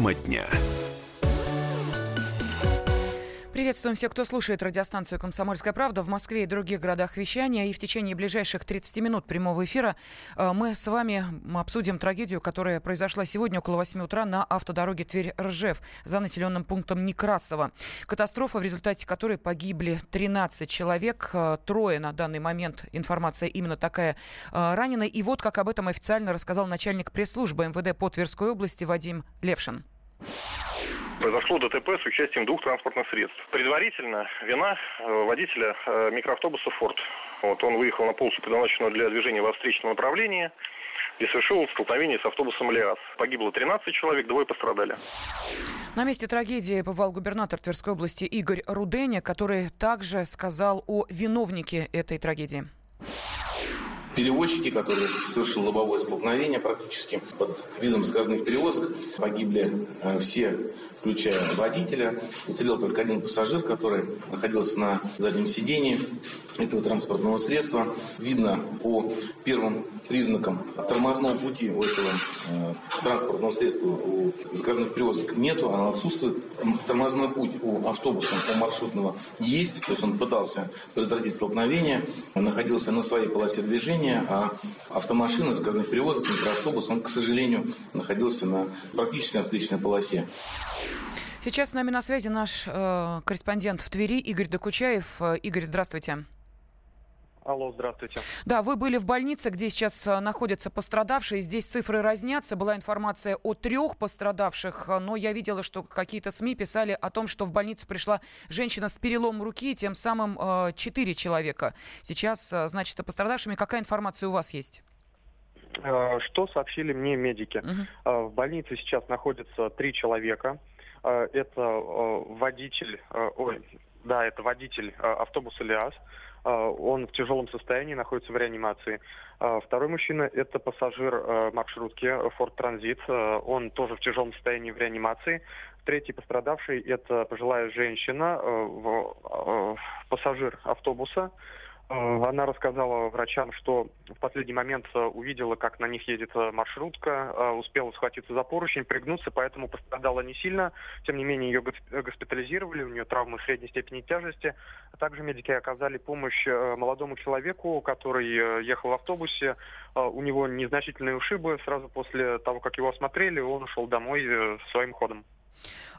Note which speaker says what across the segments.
Speaker 1: Тема дня.
Speaker 2: Приветствуем всех, кто слушает радиостанцию «Комсомольская правда» в Москве и других городах вещания. И в течение ближайших 30 минут прямого эфира э, мы с вами обсудим трагедию, которая произошла сегодня около 8 утра на автодороге Тверь-Ржев за населенным пунктом Некрасово. Катастрофа, в результате которой погибли 13 человек, э, трое на данный момент, информация именно такая, э, ранены. И вот как об этом официально рассказал начальник пресс-службы МВД по Тверской области Вадим Левшин.
Speaker 3: Произошло ДТП с участием двух транспортных средств. Предварительно вина э, водителя э, микроавтобуса «Форд». Вот он выехал на полосу, предназначенную для движения во встречном направлении, и совершил столкновение с автобусом «Лиас». Погибло 13 человек, двое пострадали.
Speaker 2: На месте трагедии побывал губернатор Тверской области Игорь Руденя, который также сказал о виновнике этой трагедии
Speaker 4: перевозчики, которые совершили лобовое столкновение практически под видом заказных перевозок. Погибли э, все, включая водителя. Уцелел только один пассажир, который находился на заднем сидении этого транспортного средства. Видно по первым признакам тормозного пути у этого э, транспортного средства у заказных перевозок нету, оно отсутствует. Тормозной путь у автобуса, у маршрутного есть, то есть он пытался предотвратить столкновение, находился на своей полосе движения, а автомашина заказных перевозок, микроавтобус, он, к сожалению, находился на практически на встречной полосе.
Speaker 2: Сейчас с нами на связи наш э, корреспондент в Твери Игорь Докучаев. Э, Игорь, здравствуйте.
Speaker 5: Алло, здравствуйте.
Speaker 2: Да, вы были в больнице, где сейчас э, находятся пострадавшие. Здесь цифры разнятся. Была информация о трех пострадавших, э, но я видела, что какие-то СМИ писали о том, что в больницу пришла женщина с переломом руки, тем самым э, четыре человека. Сейчас, значит, пострадавшими. Какая информация у вас есть?
Speaker 5: Что сообщили мне медики? Угу. В больнице сейчас находятся три человека. Это водитель, ой, да, это водитель автобуса «Лиас», а, он в тяжелом состоянии, находится в реанимации. А, второй мужчина – это пассажир а, маршрутки Ford Transit. Он тоже в тяжелом состоянии в реанимации. Третий пострадавший – это пожилая женщина, пассажир автобуса. Э, она рассказала врачам, что в последний момент э, увидела, как на них едет э, маршрутка, успела схватиться за поручень, пригнуться, поэтому пострадала не сильно. Тем не менее, ее госпитализировали, у нее травмы средней степени тяжести. Также медики оказали помощь молодому человеку, который ехал в автобусе. У него незначительные ушибы. Сразу после того, как его осмотрели, он ушел домой своим ходом.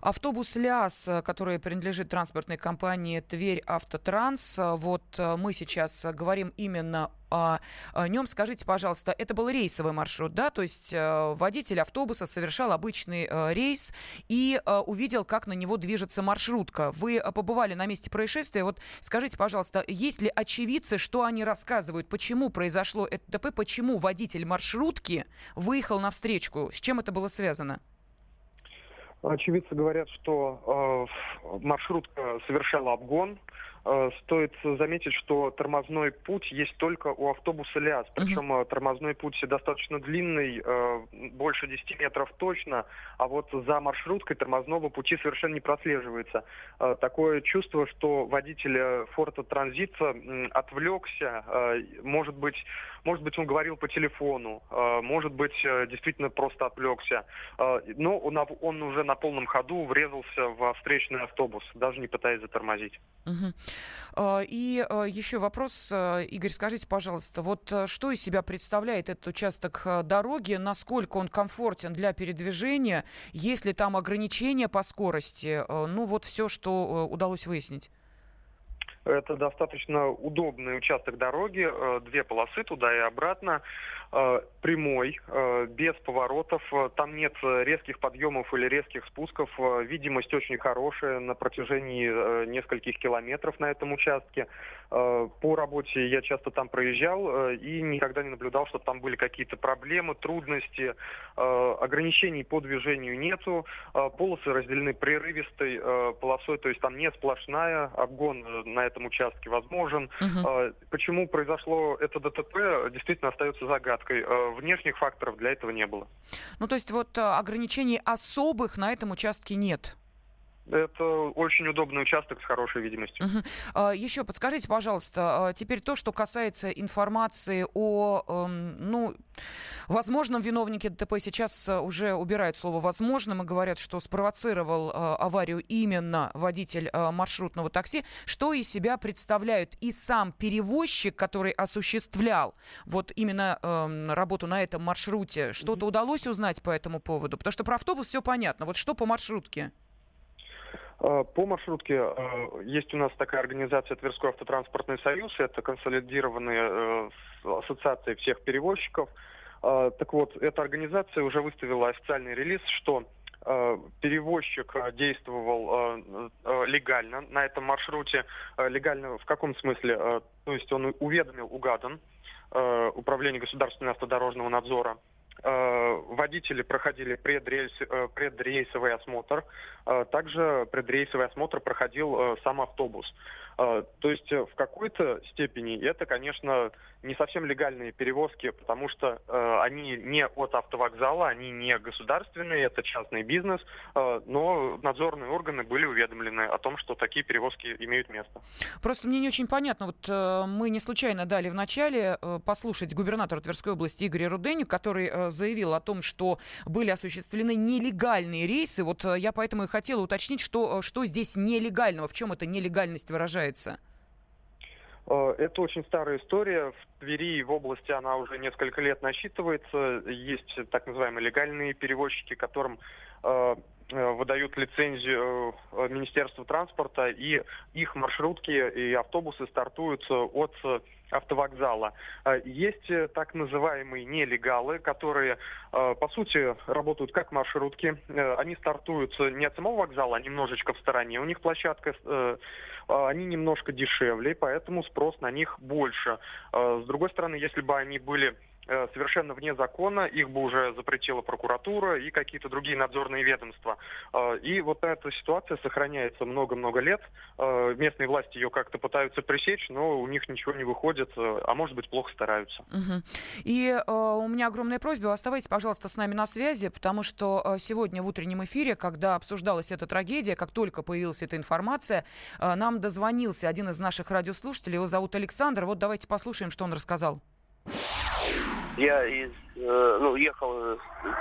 Speaker 2: Автобус ЛЯС, который принадлежит транспортной компании Тверь Автотранс, вот э, мы сейчас говорим именно о, нем. Скажите, пожалуйста, это был рейсовый маршрут, да? То есть э, водитель автобуса совершал обычный э, рейс и увидел, как на него движется маршрутка. Вы побывали на месте происшествия. Вот скажите, пожалуйста, есть ли очевидцы, что они рассказывают, почему произошло это ДП, почему водитель маршрутки выехал на встречку? С чем это было связано?
Speaker 5: Очевидцы говорят, что э, маршрутка совершала обгон, стоит заметить, что тормозной путь есть только у автобуса ЛиАЗ. Причем uh-huh. тормозной путь достаточно длинный, э, больше 10 метров точно, а вот за маршруткой тормозного пути совершенно не прослеживается. Такое чувство, что водитель Форта Транзита отвлекся, может быть, может быть, он говорил по телефону, может быть, действительно просто отвлекся. Но он, он уже на полном ходу врезался во встречный автобус, даже не пытаясь затормозить.
Speaker 2: Uh-huh. А, и а, еще вопрос, а, Игорь, скажите, пожалуйста, вот что из себя представляет этот участок дороги, насколько он комфортен для передвижения, есть ли там ограничения по скорости, ну вот все, что удалось выяснить.
Speaker 5: Это достаточно удобный участок дороги, две полосы туда и обратно. Э, прямой, э, без поворотов, э, там нет резких подъемов или резких спусков, видимость очень хорошая на протяжении нескольких километров на этом участке. По работе я часто там проезжал и никогда не наблюдал, что там были какие-то проблемы, трудности, ограничений по движению нету, полосы разделены прерывистой полосой, то есть там не сплошная, обгон на этом участке возможен. Угу. Почему произошло это ДТП, действительно остается загадкой. Э, внешних факторов для этого не было.
Speaker 2: Ну, то есть вот э, ограничений особых на этом участке нет?
Speaker 5: Это очень удобный участок с хорошей видимостью.
Speaker 2: Угу. А, еще подскажите, пожалуйста, а, теперь то, что касается информации о, эм, ну, возможном виновнике ДТП. Сейчас э, уже убирают слово «возможным» и говорят, что спровоцировал э, аварию именно водитель э, маршрутного такси. Что из себя представляют и сам перевозчик, который осуществлял вот именно э, работу на этом маршруте? Что-то удалось узнать по этому поводу? Потому что про автобус все понятно. Вот что по маршрутке?
Speaker 5: Э, по маршрутке э, есть у нас такая организация Тверской автотранспортный союз. Это консолидированная э, ассоциация всех перевозчиков. Так вот, эта организация уже выставила официальный релиз, что перевозчик действовал легально на этом маршруте. Легально в каком смысле? То есть он уведомил УГАДАН, Управление государственного автодорожного надзора, водители проходили предрейс, э, предрейсовый осмотр. Э, также предрейсовый осмотр проходил сам автобус. То есть в какой-то степени это, конечно, не совсем легальные перевозки, потому что они не от автовокзала, они не государственные, это частный бизнес, но надзорные органы были уведомлены о том, что такие перевозки имеют место.
Speaker 2: Просто мне не очень понятно. Вот мы не случайно дали в начале послушать губернатора Тверской области Игоря Руденю, который заявил о том, что были осуществлены нелегальные рейсы. Вот э, я поэтому и хотела уточнить, что, э, что здесь нелегального, в чем эта нелегальность выражается?
Speaker 5: Э, это очень старая история. В Твери в области она уже несколько лет насчитывается. Есть так называемые легальные перевозчики, которым выдают лицензию Министерству транспорта, и их маршрутки и автобусы стартуют от автовокзала. А, есть э, так называемые нелегалы, которые, э, по сути, работают как маршрутки. Э, они стартуют не от самого вокзала, а немножечко в стороне. У них площадка, они немножко дешевле, поэтому спрос на них больше. С другой стороны, если бы они были совершенно вне закона, их бы уже запретила прокуратура и какие-то другие надзорные ведомства. Э, и вот эта ситуация сохраняется много-много лет. Э, местные власти ее как-то пытаются пресечь, но у них ничего не выходит, а может быть плохо стараются.
Speaker 2: Угу. И э, у меня огромная просьба, оставайтесь, пожалуйста, с нами на связи, потому что сегодня в утреннем эфире, когда обсуждалась эта трагедия, как только появилась эта информация, э, нам дозвонился один из наших радиослушателей, его зовут Александр. Вот давайте послушаем, что он рассказал.
Speaker 1: Я из, э, ну, ехал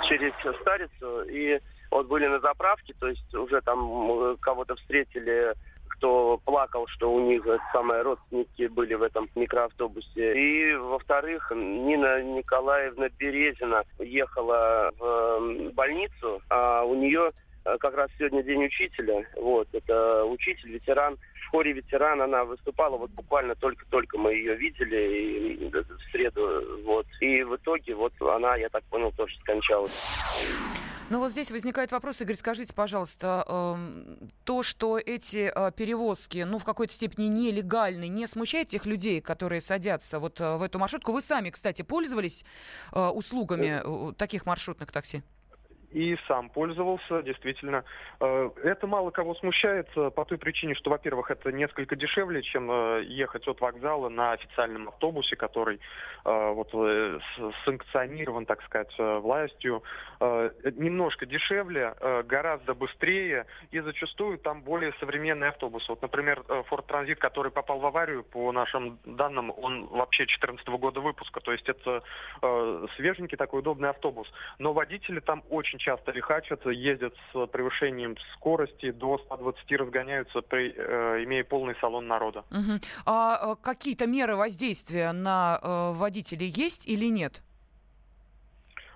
Speaker 1: через Старицу, и вот были на заправке, то есть уже там кого-то встретили, кто плакал, что у них самые родственники были в этом микроавтобусе. И, во-вторых, Нина Николаевна Березина ехала в больницу, а у нее как раз сегодня день учителя. Вот, это учитель, ветеран хоре ветеран она выступала, вот буквально только-только мы ее видели и, в среду, вот. И в итоге вот она, я так понял, тоже скончалась.
Speaker 2: Ну вот здесь возникает вопрос, Игорь, скажите, пожалуйста, э, то, что эти э, перевозки, ну, в какой-то степени нелегальны, не смущает тех людей, которые садятся вот э, в эту маршрутку? Вы сами, кстати, пользовались э, услугами э, таких маршрутных такси?
Speaker 5: И сам пользовался, действительно. Э, это мало кого смущает э, по той причине, что, во-первых, это несколько дешевле, чем э, ехать от вокзала на официальном автобусе, который вот санкционирован, так сказать, властью. Немножко дешевле, гораздо быстрее и зачастую там более современные автобусы. Вот, например, Ford Transit, который попал в аварию, по нашим данным, он вообще 2014 года выпуска, то есть это свеженький такой удобный автобус. Но водители там очень часто лихачат, ездят с превышением скорости до 120 разгоняются, при, э, имея полный салон народа.
Speaker 2: Угу. А какие-то меры воздействия на э, водителей есть или нет?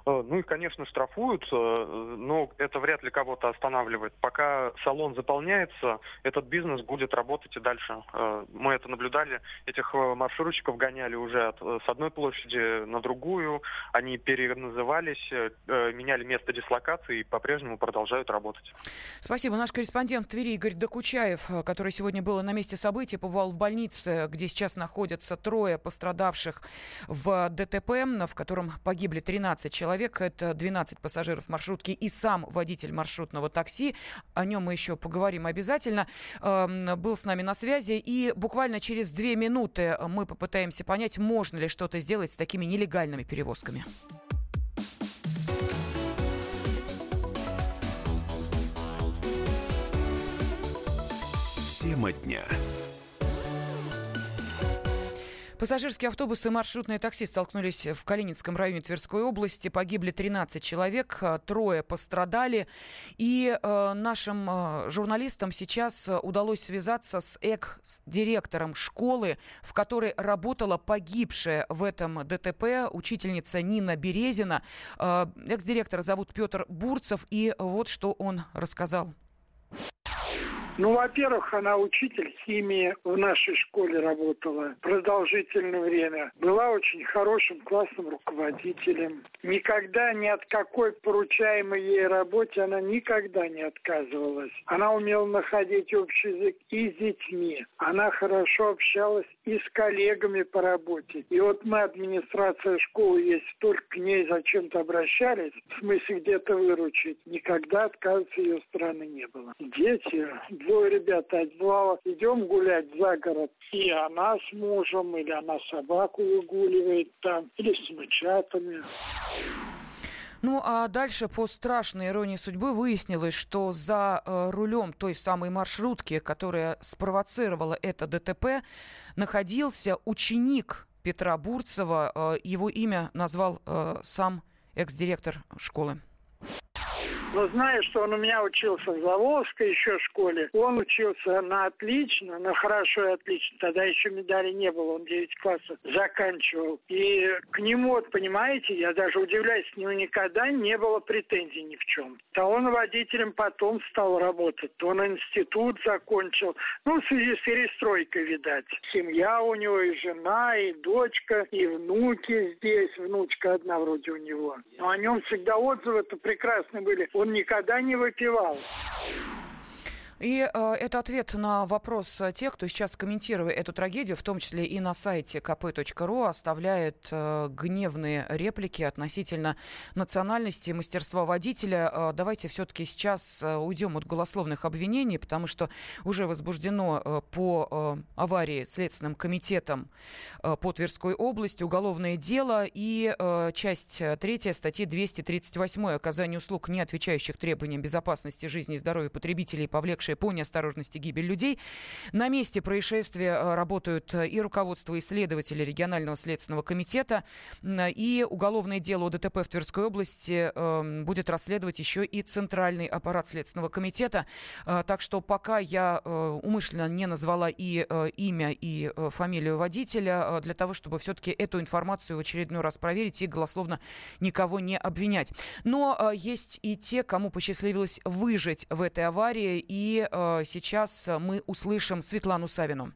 Speaker 5: Э, ну, их, конечно, штрафуют, э, но это вряд ли кого-то останавливает. Пока салон заполняется, этот бизнес будет работать и дальше. Э, мы это наблюдали. Этих маршрутчиков гоняли уже с одной площади на другую. Они переназывались, меняли место дислокации и по-прежнему продолжают работать.
Speaker 2: Спасибо. Наш корреспондент Твери Игорь Докучаев, который сегодня был на месте событий, побывал в больнице, где сейчас находятся трое пострадавших в ДТП, в котором погибли 13 человек человек. Это 12 пассажиров маршрутки и сам водитель маршрутного такси. О нем мы еще поговорим обязательно. Эм, был с нами на связи. И буквально через две минуты мы попытаемся понять, можно ли что-то сделать с такими нелегальными перевозками.
Speaker 6: Тема дня.
Speaker 2: Пассажирские автобусы и маршрутные такси столкнулись в Калининском районе Тверской области. Погибли 13 человек, э, трое пострадали. И э, нашим э, журналистам сейчас удалось связаться с экс-директором школы, в которой работала погибшая в этом ДТП учительница Нина Березина. Э, экс-директора зовут Петр Бурцев. И вот что он рассказал.
Speaker 7: Ну, во-первых, она учитель химии в нашей школе работала продолжительное время. Была очень хорошим классным руководителем. Никогда ни от какой поручаемой ей работе она никогда не отказывалась. Она умела находить общий язык и с детьми. Она хорошо общалась и с коллегами по работе. И вот мы, администрация школы, если только к ней зачем-то обращались, в смысле где-то выручить, никогда отказа ее стороны не было. Дети, двое ребят, бывало, идем гулять за город, и она с мужем, или она собаку выгуливает там, или с мычатами.
Speaker 2: Ну а дальше по страшной иронии судьбы выяснилось, что за э, рулем той самой маршрутки, которая спровоцировала это ДТП, находился ученик Петра Бурцева. Э, его имя назвал э, сам экс-директор школы.
Speaker 7: Но зная, что он у меня учился в Заволжской еще школе, он учился на отлично, на хорошо и отлично. Тогда еще медали не было, он 9 классов заканчивал. И к нему, вот понимаете, я даже удивляюсь, к нему никогда не было претензий ни в чем. То он водителем потом стал работать, то он институт закончил. Ну, в связи с перестройкой, видать. Семья у него, и жена, и дочка, и внуки здесь. Внучка одна вроде у него. Но о нем всегда отзывы-то прекрасные были. Он никогда не выпивал.
Speaker 2: И э, это ответ на вопрос тех, кто сейчас, комментируя эту трагедию, в том числе и на сайте kp.ru, оставляет э, гневные реплики относительно национальности и мастерства водителя. Э, давайте все-таки сейчас э, уйдем от голословных обвинений, потому что уже возбуждено э, по э, аварии Следственным комитетом э, по Тверской области уголовное дело и э, часть третья статьи 238 оказание услуг, не отвечающих требованиям безопасности жизни и здоровья потребителей, повлекших погибшие по неосторожности гибель людей. На месте происшествия э, работают э, и руководство, и исследователи регионального следственного комитета. И уголовное дело о ДТП в Тверской области эм, будет расследовать еще и Центральный аппарат Следственного комитета. Э, так что пока я умышленно не назвала и имя, и фамилию водителя, для того, чтобы все-таки эту информацию в очередной раз проверить и голословно никого не обвинять. Но есть и те, кому посчастливилось выжить в этой аварии, и э, сейчас мы услышим Светлану Савину.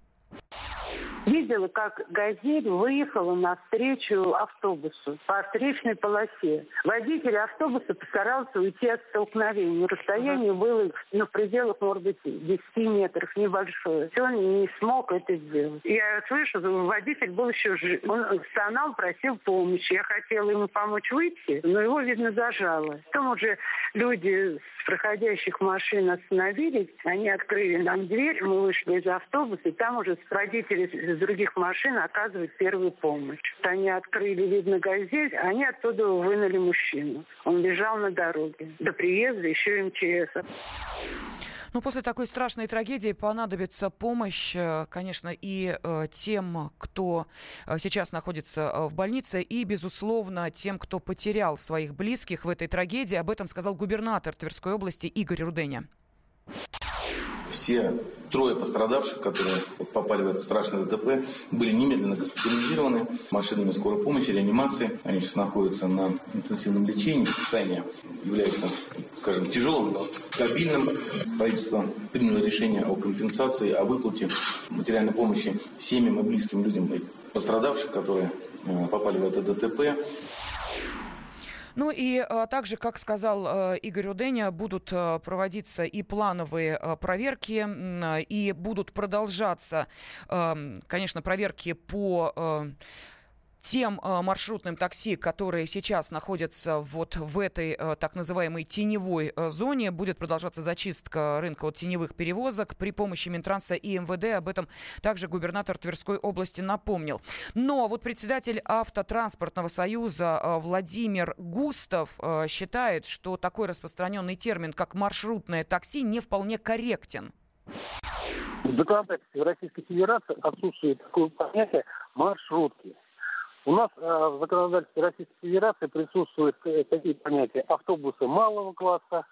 Speaker 8: Видела, как «Газель» выехала навстречу автобусу по встречной полосе. Водитель автобуса постарался уйти от столкновения. Расстояние было ну, в пределах, может быть, 10 метров, небольшое. Он не смог это сделать. Я слышу, водитель был еще жив. Он стонал, просил помощи. Я хотела ему помочь выйти, но его, видно, зажало. Потом уже люди с проходящих машин остановились. Они открыли нам дверь, мы вышли из автобуса, и там уже водители других машин оказывают первую помощь. Они открыли, видно, газель, они оттуда вынули мужчину. Он лежал на дороге. До приезда еще МЧС.
Speaker 2: Ну, после такой страшной трагедии понадобится помощь, э, конечно, и э, тем, кто э, сейчас находится в больнице, и, безусловно, тем, кто потерял своих близких в этой трагедии. Об этом сказал губернатор Тверской области Игорь Руденя
Speaker 4: все трое пострадавших, которые попали в это страшное ДТП, были немедленно госпитализированы машинами скорой помощи, реанимации. Они сейчас находятся на интенсивном лечении. Состояние является, скажем, тяжелым, стабильным. Правительство приняло решение о компенсации, о выплате материальной помощи семьям и близким людям пострадавших, которые э, попали в это ДТП.
Speaker 2: Ну и а, также, как сказал а, Игорь Уденя, будут а, проводиться и плановые проверки, и будут продолжаться, а, конечно, проверки по... Тем э, маршрутным такси, которые сейчас находятся вот в этой э, так называемой теневой э, зоне, будет продолжаться зачистка рынка от теневых перевозок при помощи Минтранса и МВД. Об этом также губернатор Тверской области напомнил. Но вот председатель Автотранспортного союза э, Владимир Густав э, считает, что такой распространенный термин, как маршрутное такси, не вполне корректен.
Speaker 9: В
Speaker 6: законодательстве Российской Федерации отсутствует такое понятие маршрутки. У нас э, в законодательстве Российской Федерации присутствуют э, такие понятия автобусы малого класса,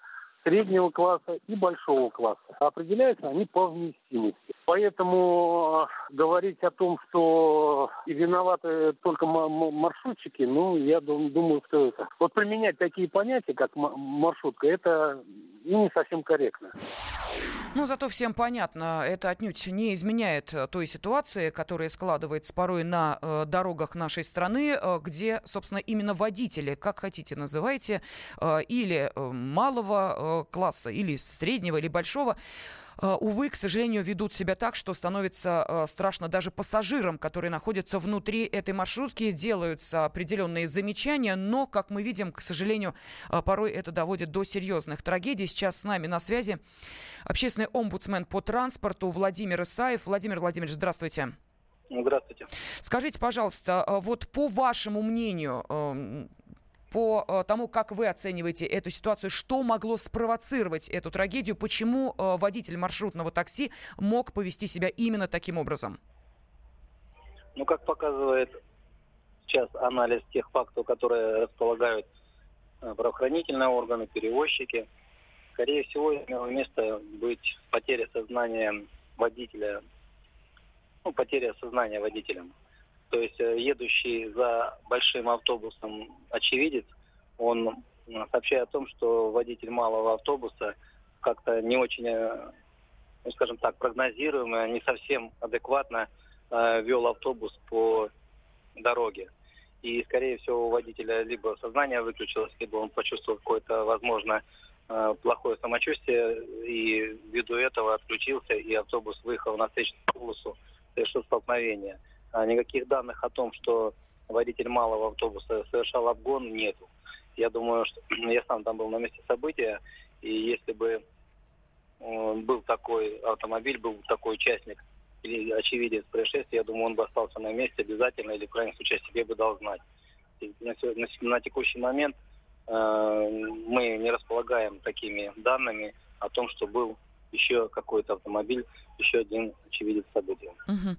Speaker 6: среднего класса и большого класса. Определяются они по вместимости. Поэтому э, говорить о том, что виноваты только маршрутчики, ну, я думаю, что это... Вот применять такие понятия, как маршрутка, это ну, не совсем корректно.
Speaker 2: Ну, зато всем понятно, это отнюдь не изменяет э, той ситуации, которая складывается порой на э, дорогах нашей страны, э, где, собственно, именно водители, как хотите называйте, э, или э, малого э, класса, или среднего, или большого, увы, к сожалению, ведут себя так, что становится э, страшно даже пассажирам, которые находятся внутри этой маршрутки, делаются определенные замечания, но, как мы видим, к сожалению, э, порой это доводит до серьезных трагедий. Сейчас с нами на связи общественный омбудсмен по транспорту Владимир Исаев. Владимир Владимирович, здравствуйте.
Speaker 9: Здравствуйте.
Speaker 2: Скажите, пожалуйста, вот по вашему мнению, по э, тому, как вы оцениваете эту ситуацию, что могло спровоцировать эту трагедию, почему э, водитель маршрутного такси мог повести себя именно таким образом?
Speaker 9: Ну, как показывает сейчас анализ тех фактов, которые располагают э, правоохранительные органы, перевозчики, скорее всего, имело место быть потеря сознания водителя, ну, потеря сознания водителем. То есть э, едущий за большим автобусом очевидец, он сообщает о том, что водитель малого автобуса как-то не очень, э, ну, скажем так, прогнозируемо, не совсем адекватно э, вел автобус по дороге. И, скорее всего, у водителя либо сознание выключилось, либо он почувствовал какое-то, возможно, э, плохое самочувствие, и ввиду этого отключился, и автобус выехал на встречную полосу, совершил столкновение. А никаких данных о том, что водитель малого автобуса совершал обгон, нету. Я думаю, что я сам там был на месте события, и если бы э, был такой автомобиль, был такой участник или очевидец происшествия, я думаю, он бы остался на месте обязательно, или в крайнем случае себе бы дал знать. На, на текущий момент э, мы не располагаем такими данными о том, что был еще какой-то автомобиль, еще один очевидец события.
Speaker 2: Угу.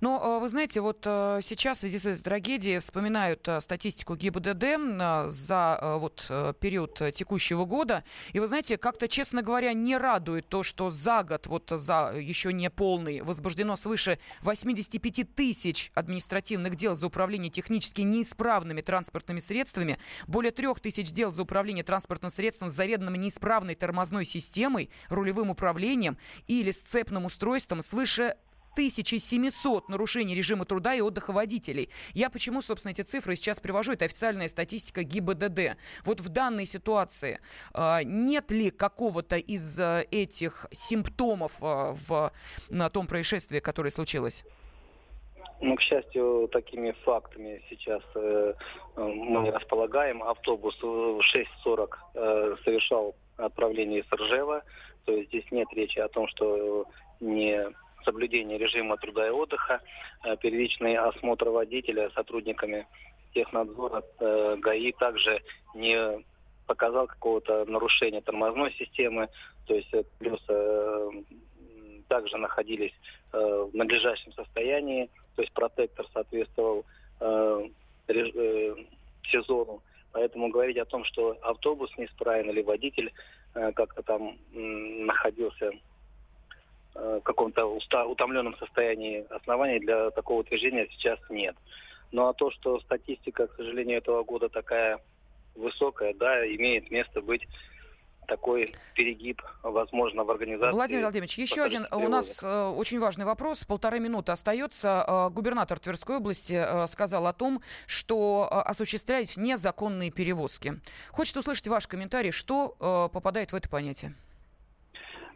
Speaker 2: Ну, а, вы знаете, вот а, сейчас в связи с этой трагедией вспоминают а, статистику ГИБДД за вот период текущего года. И вы знаете, как-то, честно говоря, не радует то, что за год, вот за еще не полный, возбуждено свыше 85 тысяч административных дел за управление технически неисправными транспортными средствами, более трех тысяч дел за управление транспортным средством с заведомо неисправной тормозной системой, рулевым управлением или сцепным устройством свыше 1700 нарушений режима труда и отдыха водителей. Я почему, собственно, эти цифры сейчас привожу? Это официальная статистика ГИБДД. Вот в данной ситуации э, нет ли какого-то из э, этих симптомов э, в, на том происшествии, которое случилось?
Speaker 9: Ну, к счастью, такими фактами сейчас э, мы не располагаем. Автобус в 6.40 э, совершал отправление из Ржева. То есть здесь нет речи о том, что не соблюдение режима труда и отдыха, э, первичный осмотр водителя сотрудниками технадзора э, ГАИ также не показал какого-то нарушения тормозной системы, то есть э, плюс также находились в надлежащем состоянии, то есть протектор соответствовал сезону. Поэтому говорить о том, что автобус неисправен или водитель как-то там находился Э, каком-то утомленном состоянии оснований для такого утверждения сейчас нет. Ну а то, что статистика, к сожалению, этого года такая высокая, да, имеет место быть такой перегиб, возможно, в организации.
Speaker 2: Владимир Владимирович, еще один у нас э, очень важный вопрос. Полторы минуты остается. Э, губернатор Тверской области э, сказал о том, что э, осуществлять незаконные перевозки. Хочет услышать ваш комментарий, что э, попадает в это понятие.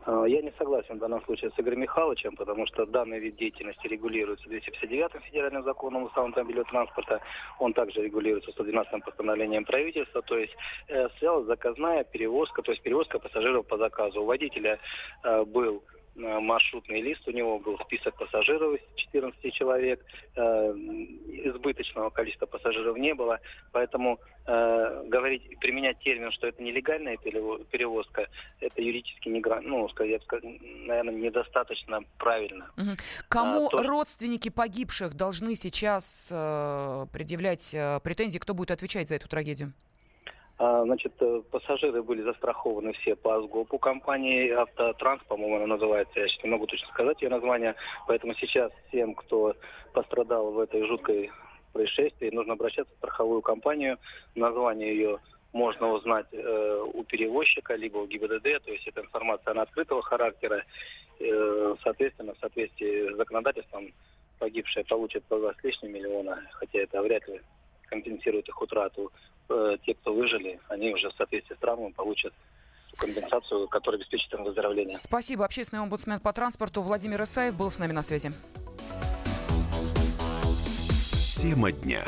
Speaker 9: А, я не согласен в данном случае с Игорем Михайловичем, потому что данный вид деятельности регулируется 259-м федеральным законом устава автомобильного транспорта. Он также регулируется 112-м постановлением правительства. То есть э, заказная перевозка, то есть перевозка пассажиров по заказу. У водителя э, был маршрутный лист, у него был список пассажиров из 14 человек, э, избыточного количества пассажиров не было. Поэтому э, говорить, применять термин, что это нелегальная перевозка, это юридически не, ну, сказать, наверное, недостаточно правильно.
Speaker 2: Угу. Кому а, то... родственники погибших должны сейчас э, предъявлять э, претензии? Кто будет отвечать за эту трагедию?
Speaker 9: А, значит, э, пассажиры были застрахованы все по АСГОПу компании. «Автотранс», по-моему, она называется, я сейчас не могу точно сказать ее название, поэтому сейчас всем, кто пострадал в этой жуткой происшествии, нужно обращаться в страховую компанию, название ее можно узнать э, у перевозчика, либо у ГИБДД, то есть эта информация она открытого характера, э, соответственно, в соответствии с законодательством погибшие получат по 2 с лишним миллиона, хотя это вряд ли компенсирует их утрату. Э, те, кто выжили, они уже в соответствии с травмой получат компенсацию, которая обеспечит им выздоровление.
Speaker 2: Спасибо. Общественный омбудсмен по транспорту Владимир Исаев был с нами на связи.
Speaker 10: Тема дня.